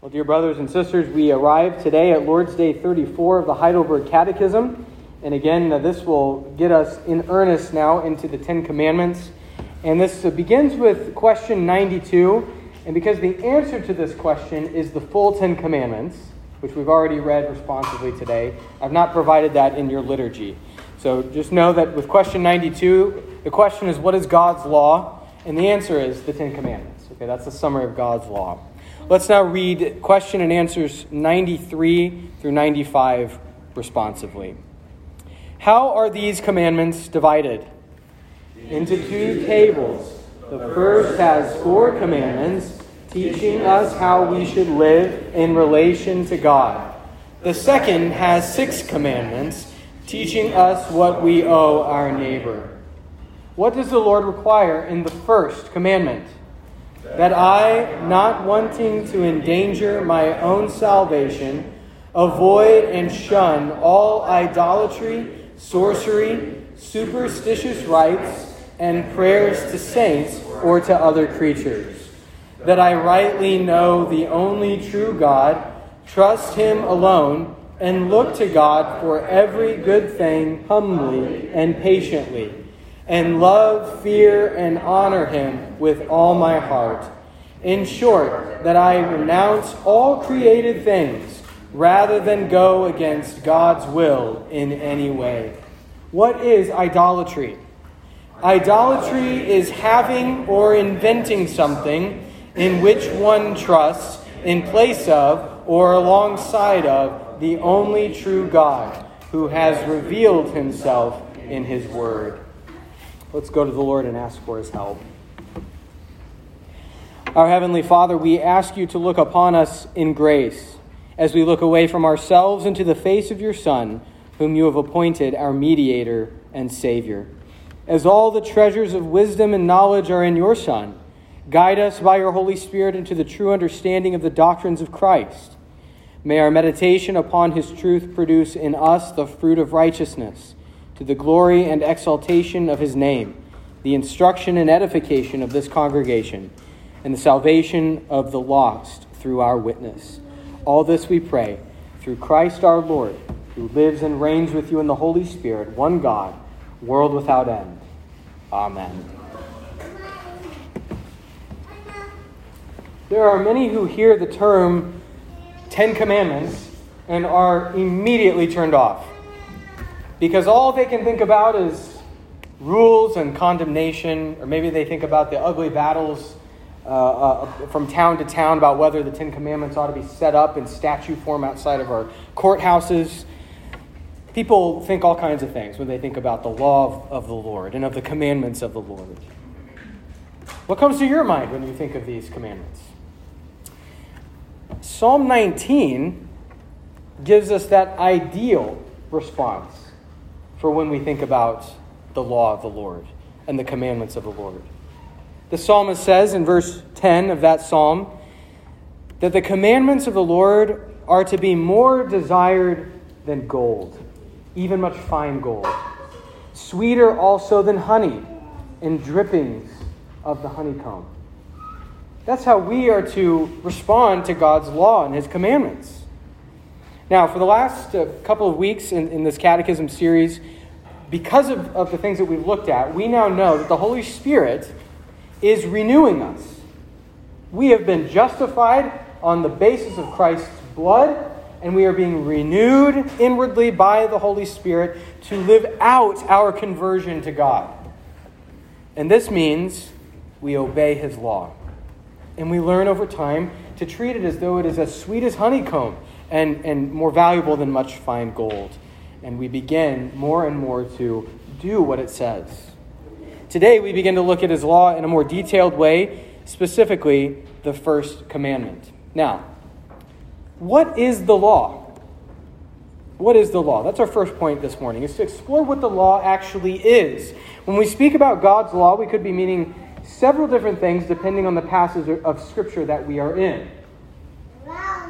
Well, dear brothers and sisters, we arrive today at Lord's Day 34 of the Heidelberg Catechism. And again, uh, this will get us in earnest now into the Ten Commandments. And this uh, begins with question 92. And because the answer to this question is the full Ten Commandments, which we've already read responsively today, I've not provided that in your liturgy. So just know that with question 92, the question is, What is God's law? And the answer is the Ten Commandments. Okay, that's the summary of God's law. Let's now read question and answers 93 through 95 responsively. How are these commandments divided? Into two tables. The first has four commandments, teaching us how we should live in relation to God. The second has six commandments, teaching us what we owe our neighbor. What does the Lord require in the first commandment? That I, not wanting to endanger my own salvation, avoid and shun all idolatry, sorcery, superstitious rites, and prayers to saints or to other creatures. That I rightly know the only true God, trust Him alone, and look to God for every good thing humbly and patiently and love, fear, and honor him with all my heart. In short, that I renounce all created things rather than go against God's will in any way. What is idolatry? Idolatry is having or inventing something in which one trusts in place of or alongside of the only true God who has revealed himself in his word. Let's go to the Lord and ask for his help. Our Heavenly Father, we ask you to look upon us in grace as we look away from ourselves into the face of your Son, whom you have appointed our mediator and Savior. As all the treasures of wisdom and knowledge are in your Son, guide us by your Holy Spirit into the true understanding of the doctrines of Christ. May our meditation upon his truth produce in us the fruit of righteousness to the glory and exaltation of his name, the instruction and edification of this congregation, and the salvation of the lost through our witness. All this we pray through Christ our Lord, who lives and reigns with you in the Holy Spirit, one God, world without end. Amen. There are many who hear the term Ten Commandments and are immediately turned off because all they can think about is rules and condemnation, or maybe they think about the ugly battles uh, uh, from town to town about whether the Ten Commandments ought to be set up in statue form outside of our courthouses. People think all kinds of things when they think about the law of, of the Lord and of the commandments of the Lord. What comes to your mind when you think of these commandments? Psalm 19 gives us that ideal response for when we think about the law of the Lord and the commandments of the Lord. The psalmist says in verse 10 of that psalm that the commandments of the Lord are to be more desired than gold, even much fine gold, sweeter also than honey and drippings of the honeycomb. That's how we are to respond to God's law and his commandments. Now, for the last uh, couple of weeks in, in this catechism series, because of, of the things that we've looked at, we now know that the Holy Spirit is renewing us. We have been justified on the basis of Christ's blood, and we are being renewed inwardly by the Holy Spirit to live out our conversion to God. And this means we obey His law. And we learn over time to treat it as though it is as sweet as honeycomb and, and more valuable than much fine gold. And we begin more and more to do what it says. Today, we begin to look at his law in a more detailed way, specifically the first commandment. Now, what is the law? What is the law? That's our first point this morning, is to explore what the law actually is. When we speak about God's law, we could be meaning several different things depending on the passage of Scripture that we are in.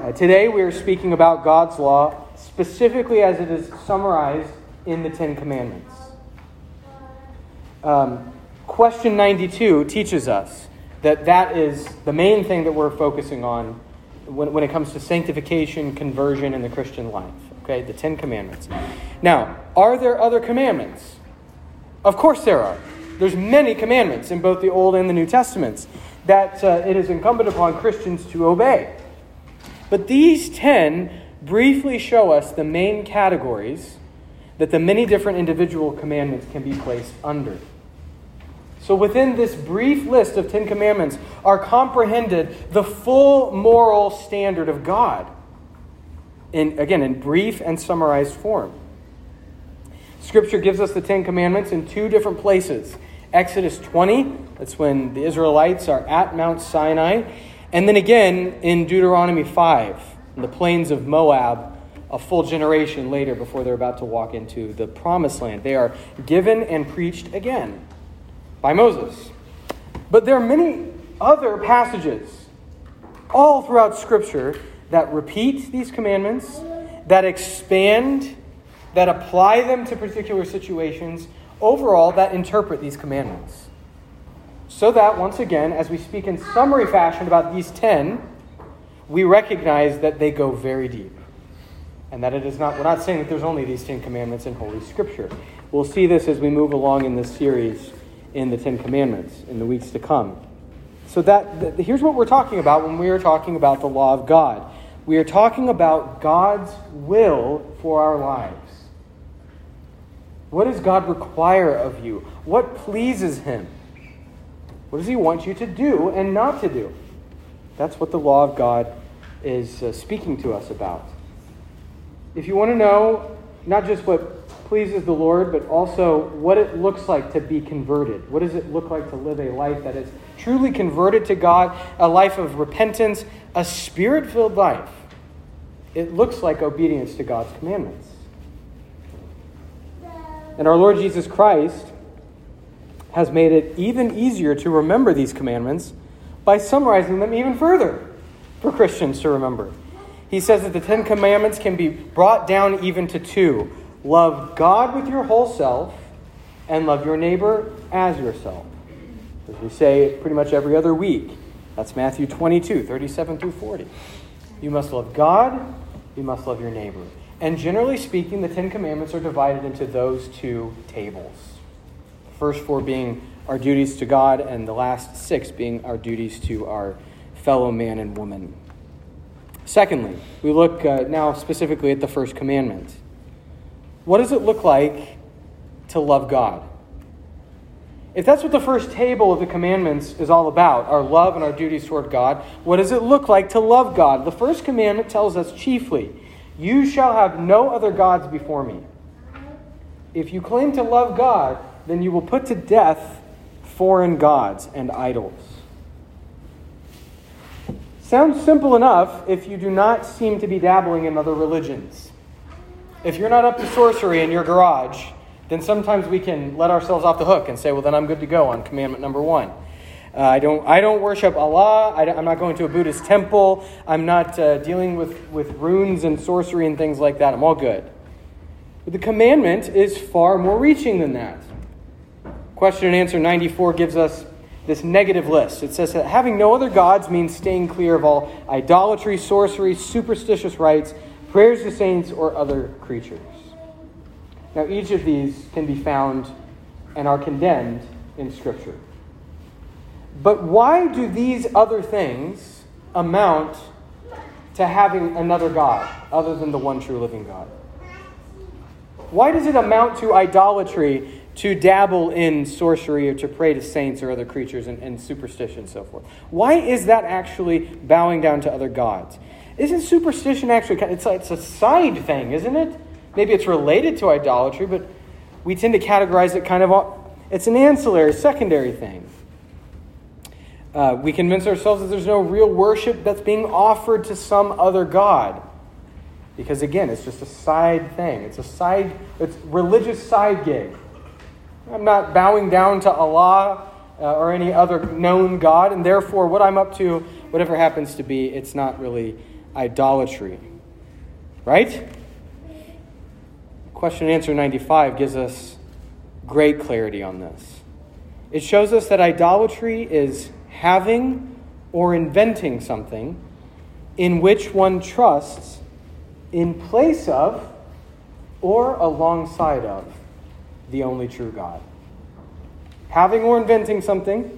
Uh, today we are speaking about God's law specifically as it is summarized in the Ten Commandments. Um, question 92 teaches us that that is the main thing that we're focusing on when, when it comes to sanctification, conversion, and the Christian life. Okay, the Ten Commandments. Now, are there other commandments? Of course there are. There's many commandments in both the Old and the New Testaments that uh, it is incumbent upon Christians to obey. But these ten briefly show us the main categories that the many different individual commandments can be placed under. So, within this brief list of Ten Commandments are comprehended the full moral standard of God. In, again, in brief and summarized form. Scripture gives us the Ten Commandments in two different places. Exodus 20, that's when the Israelites are at Mount Sinai. And then again in Deuteronomy 5, in the plains of Moab, a full generation later before they're about to walk into the promised land. They are given and preached again by Moses. But there are many other passages all throughout Scripture that repeat these commandments, that expand, that apply them to particular situations, overall, that interpret these commandments. So that, once again, as we speak in summary fashion about these ten, we recognize that they go very deep. And that it is not, we're not saying that there's only these Ten Commandments in Holy Scripture. We'll see this as we move along in this series in the Ten Commandments in the weeks to come. So that, that here's what we're talking about when we are talking about the law of God. We are talking about God's will for our lives. What does God require of you? What pleases Him? What does He want you to do and not to do? That's what the law of God is uh, speaking to us about. If you want to know not just what pleases the Lord, but also what it looks like to be converted, what does it look like to live a life that is truly converted to God, a life of repentance, a spirit filled life, it looks like obedience to God's commandments. And our Lord Jesus Christ has made it even easier to remember these commandments by summarizing them even further for Christians to remember he says that the Ten Commandments can be brought down even to two love God with your whole self, and love your neighbor as yourself. As we say pretty much every other week. That's Matthew 22, 37 through 40. You must love God, you must love your neighbor. And generally speaking, the Ten Commandments are divided into those two tables. First four being our duties to God, and the last six being our duties to our fellow man and woman. Secondly, we look uh, now specifically at the first commandment. What does it look like to love God? If that's what the first table of the commandments is all about, our love and our duties toward God, what does it look like to love God? The first commandment tells us chiefly, You shall have no other gods before me. If you claim to love God, then you will put to death foreign gods and idols. Sounds simple enough if you do not seem to be dabbling in other religions. If you're not up to sorcery in your garage, then sometimes we can let ourselves off the hook and say, well, then I'm good to go on commandment number one. Uh, I, don't, I don't worship Allah. I am not going to a Buddhist temple. I'm not uh, dealing with, with runes and sorcery and things like that. I'm all good. But the commandment is far more reaching than that. Question and answer 94 gives us this negative list. It says that having no other gods means staying clear of all idolatry, sorcery, superstitious rites, prayers to saints, or other creatures. Now, each of these can be found and are condemned in Scripture. But why do these other things amount to having another God other than the one true living God? Why does it amount to idolatry to dabble in sorcery or to pray to saints or other creatures and, and superstition and so forth. Why is that actually bowing down to other gods? Isn't superstition actually, it's, it's a side thing, isn't it? Maybe it's related to idolatry, but we tend to categorize it kind of, it's an ancillary, secondary thing. Uh, we convince ourselves that there's no real worship that's being offered to some other God. Because again, it's just a side thing. It's a side, it's religious side gig. I'm not bowing down to Allah uh, or any other known God, and therefore, what I'm up to, whatever happens to be, it's not really idolatry. Right? Question and answer 95 gives us great clarity on this. It shows us that idolatry is having or inventing something in which one trusts in place of or alongside of the only true God. Having or inventing something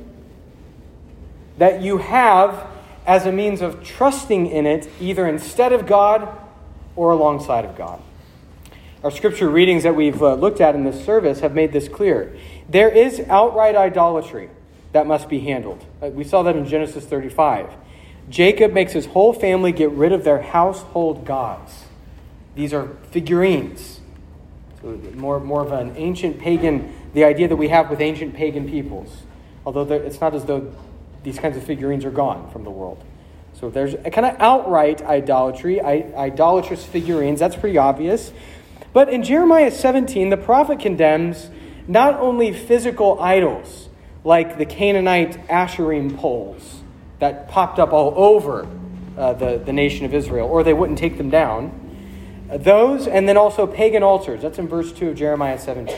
that you have as a means of trusting in it, either instead of God or alongside of God. Our scripture readings that we've uh, looked at in this service have made this clear. There is outright idolatry that must be handled. Uh, we saw that in Genesis 35. Jacob makes his whole family get rid of their household gods. These are figurines. More, more of an ancient pagan, the idea that we have with ancient pagan peoples. Although it's not as though these kinds of figurines are gone from the world. So there's a kind of outright idolatry, idolatrous figurines. That's pretty obvious. But in Jeremiah 17, the prophet condemns not only physical idols like the Canaanite Asherim poles that popped up all over uh, the, the nation of Israel, or they wouldn't take them down. Those, and then also pagan altars. That's in verse 2 of Jeremiah 17.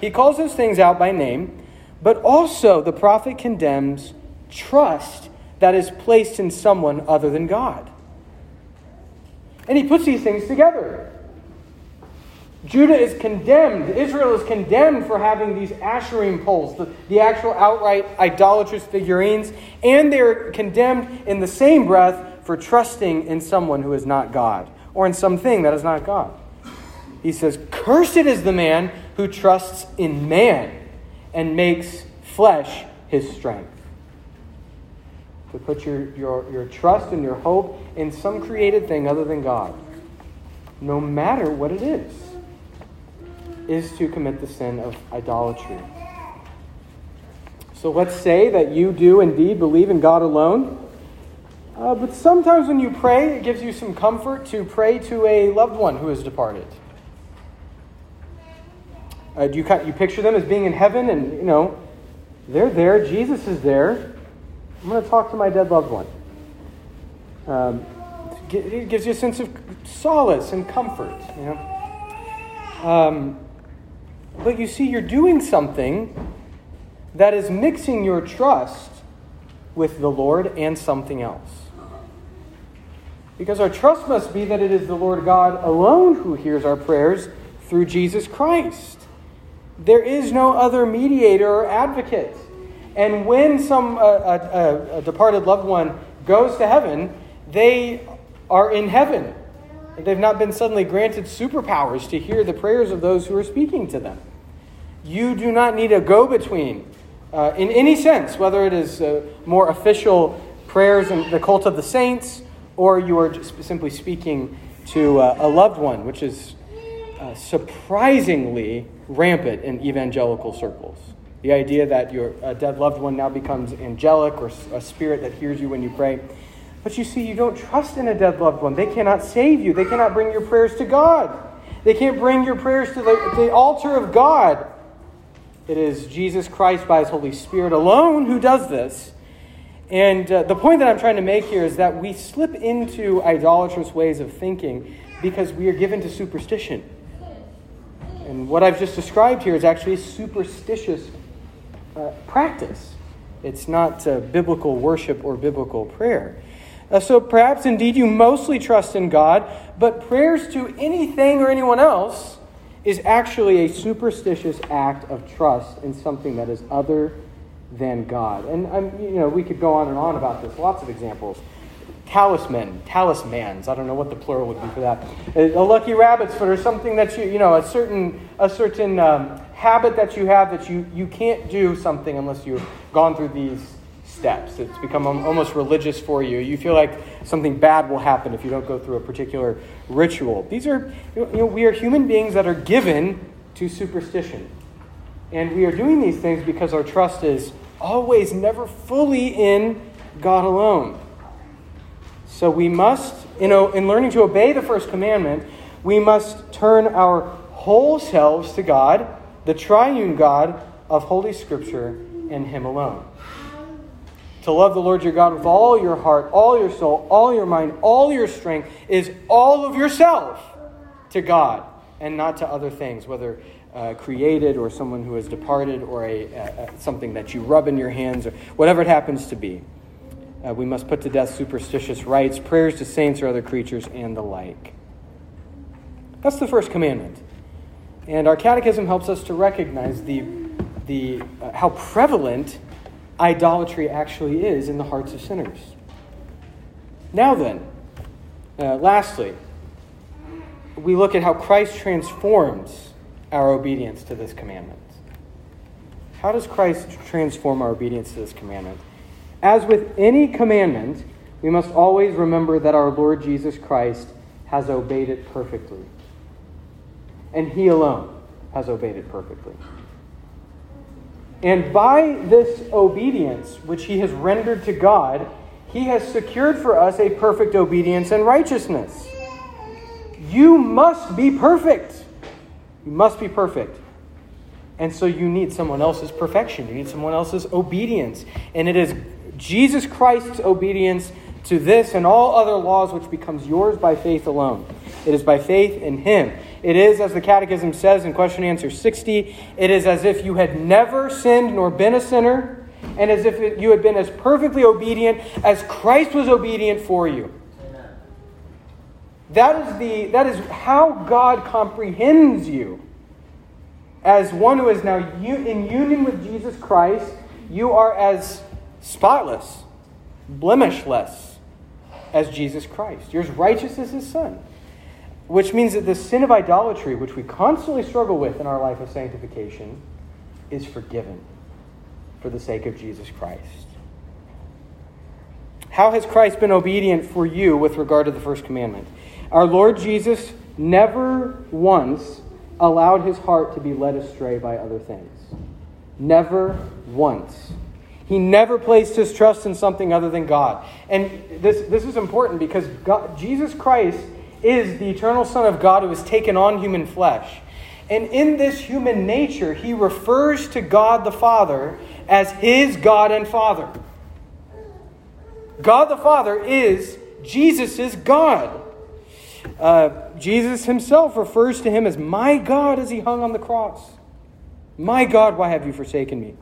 He calls those things out by name, but also the prophet condemns trust that is placed in someone other than God. And he puts these things together. Judah is condemned, Israel is condemned for having these Asherim poles, the, the actual outright idolatrous figurines, and they're condemned in the same breath for trusting in someone who is not God, or in something that is not God. He says, Cursed is the man who trusts in man and makes flesh his strength to put your, your, your trust and your hope in some created thing other than God, no matter what it is, is to commit the sin of idolatry. So let's say that you do indeed believe in God alone. Uh, but sometimes when you pray, it gives you some comfort to pray to a loved one who has departed. Uh, do you, you picture them as being in heaven and, you know, they're there, Jesus is there. I'm going to talk to my dead loved one. Um, it gives you a sense of solace and comfort, you know. Um, but you see, you're doing something that is mixing your trust with the Lord and something else. Because our trust must be that it is the Lord God alone who hears our prayers through Jesus Christ. There is no other mediator or advocate. And when some uh, a, a, departed loved one goes to heaven, they are in heaven. They've not been suddenly granted superpowers to hear the prayers of those who are speaking to them. You do not need a go between uh, in any sense, whether it is uh, more official prayers and the cult of the saints or you are simply speaking to uh, a loved one, which is uh, surprisingly rampant in evangelical circles. The idea that your dead loved one now becomes angelic or a spirit that hears you when you pray. But you see, you don't trust in a dead loved one. They cannot save you, they cannot bring your prayers to God. They can't bring your prayers to the, the altar of God. It is Jesus Christ by His Holy Spirit alone who does this. And uh, the point that I'm trying to make here is that we slip into idolatrous ways of thinking because we are given to superstition. And what I've just described here is actually a superstitious uh, practice. It's not uh, biblical worship or biblical prayer. Uh, so perhaps indeed you mostly trust in God, but prayers to anything or anyone else is actually a superstitious act of trust in something that is other than God. And um, you know, we could go on and on about this. Lots of examples. Talisman, talismans. I don't know what the plural would be for that. A lucky rabbit's foot, or something that you, you know, a certain, a certain um, habit that you have that you, you can't do something unless you've gone through these steps. It's become almost religious for you. You feel like something bad will happen if you don't go through a particular ritual. These are, you know, we are human beings that are given to superstition. And we are doing these things because our trust is always, never fully in God alone. So we must, you know, in learning to obey the first commandment, we must turn our whole selves to God the triune God of Holy Scripture and Him alone. To love the Lord your God with all your heart, all your soul, all your mind, all your strength is all of yourself to God and not to other things, whether uh, created or someone who has departed or a, a, something that you rub in your hands or whatever it happens to be. Uh, we must put to death superstitious rites, prayers to saints or other creatures, and the like. That's the first commandment. And our catechism helps us to recognize the, the, uh, how prevalent idolatry actually is in the hearts of sinners. Now, then, uh, lastly, we look at how Christ transforms our obedience to this commandment. How does Christ transform our obedience to this commandment? As with any commandment, we must always remember that our Lord Jesus Christ has obeyed it perfectly. And He alone has obeyed it perfectly. And by this obedience, which He has rendered to God, He has secured for us a perfect obedience and righteousness. You must be perfect. You must be perfect. And so you need someone else's perfection. You need someone else's obedience. And it is Jesus Christ's obedience to this and all other laws which becomes yours by faith alone. It is by faith in Him. It is, as the Catechism says in question and answer 60, it is as if you had never sinned nor been a sinner, and as if you had been as perfectly obedient as Christ was obedient for you. That is, the, that is how God comprehends you. As one who is now in union with Jesus Christ, you are as spotless, blemishless as Jesus Christ. You're as righteous as his Son. Which means that the sin of idolatry, which we constantly struggle with in our life of sanctification, is forgiven for the sake of Jesus Christ. How has Christ been obedient for you with regard to the first commandment? Our Lord Jesus never once allowed his heart to be led astray by other things. Never once. He never placed his trust in something other than God. And this, this is important because God, Jesus Christ is the eternal Son of God who has taken on human flesh. And in this human nature, he refers to God the Father as his God and Father. God the Father is Jesus' God. Uh, Jesus himself refers to him as my God as he hung on the cross. My God, why have you forsaken me?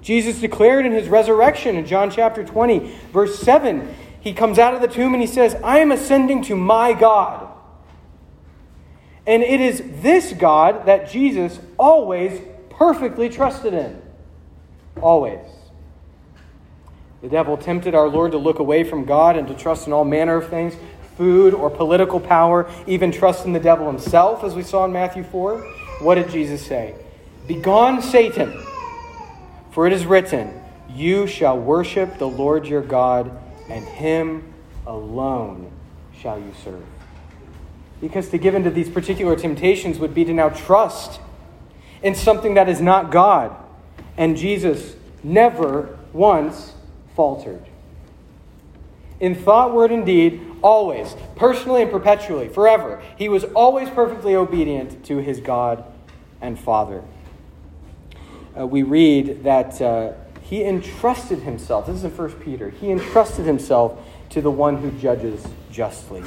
Jesus declared in his resurrection in John chapter 20, verse 7, he comes out of the tomb and he says, I am ascending to my God. And it is this God that Jesus always perfectly trusted in. Always. The devil tempted our Lord to look away from God and to trust in all manner of things food or political power, even trust in the devil himself, as we saw in Matthew 4. What did Jesus say? Begone, Satan, for it is written, You shall worship the Lord your God, and him alone shall you serve. Because to give into these particular temptations would be to now trust in something that is not God. And Jesus never once faltered. In thought, word, and deed, always, personally and perpetually, forever, he was always perfectly obedient to his God and Father. Uh, we read that uh, he entrusted himself, this is in 1 Peter, he entrusted himself to the one who judges justly.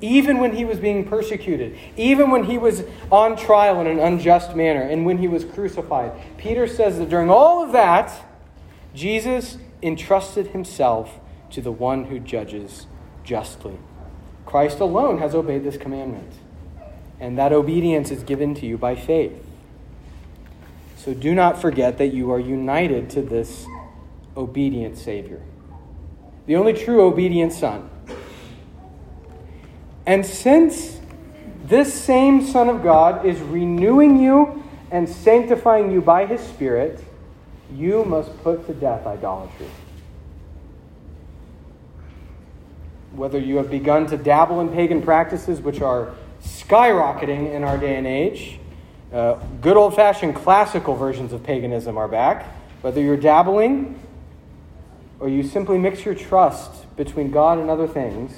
Even when he was being persecuted, even when he was on trial in an unjust manner, and when he was crucified, Peter says that during all of that, Jesus entrusted himself to the one who judges justly. Christ alone has obeyed this commandment, and that obedience is given to you by faith. So do not forget that you are united to this obedient Savior, the only true obedient Son. And since this same Son of God is renewing you and sanctifying you by His Spirit, you must put to death idolatry. Whether you have begun to dabble in pagan practices, which are skyrocketing in our day and age, uh, good old fashioned classical versions of paganism are back. Whether you're dabbling or you simply mix your trust between God and other things,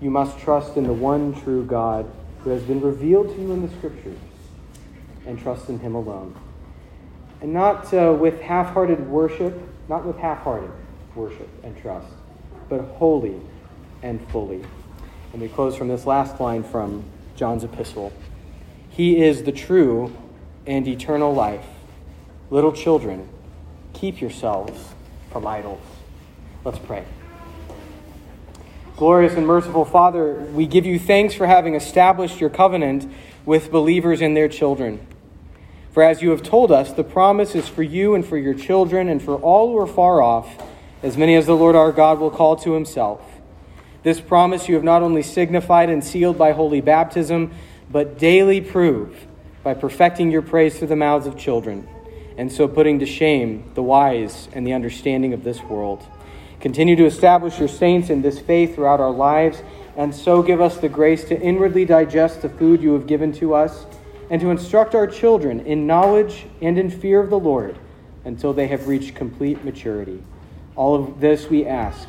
you must trust in the one true God who has been revealed to you in the Scriptures and trust in Him alone. And not uh, with half hearted worship, not with half hearted worship and trust, but wholly and fully. And we close from this last line from John's epistle He is the true and eternal life. Little children, keep yourselves from idols. Let's pray. Glorious and merciful Father, we give you thanks for having established your covenant with believers and their children. For as you have told us, the promise is for you and for your children and for all who are far off, as many as the Lord our God will call to himself. This promise you have not only signified and sealed by holy baptism, but daily prove by perfecting your praise through the mouths of children, and so putting to shame the wise and the understanding of this world. Continue to establish your saints in this faith throughout our lives, and so give us the grace to inwardly digest the food you have given to us, and to instruct our children in knowledge and in fear of the Lord until they have reached complete maturity. All of this we ask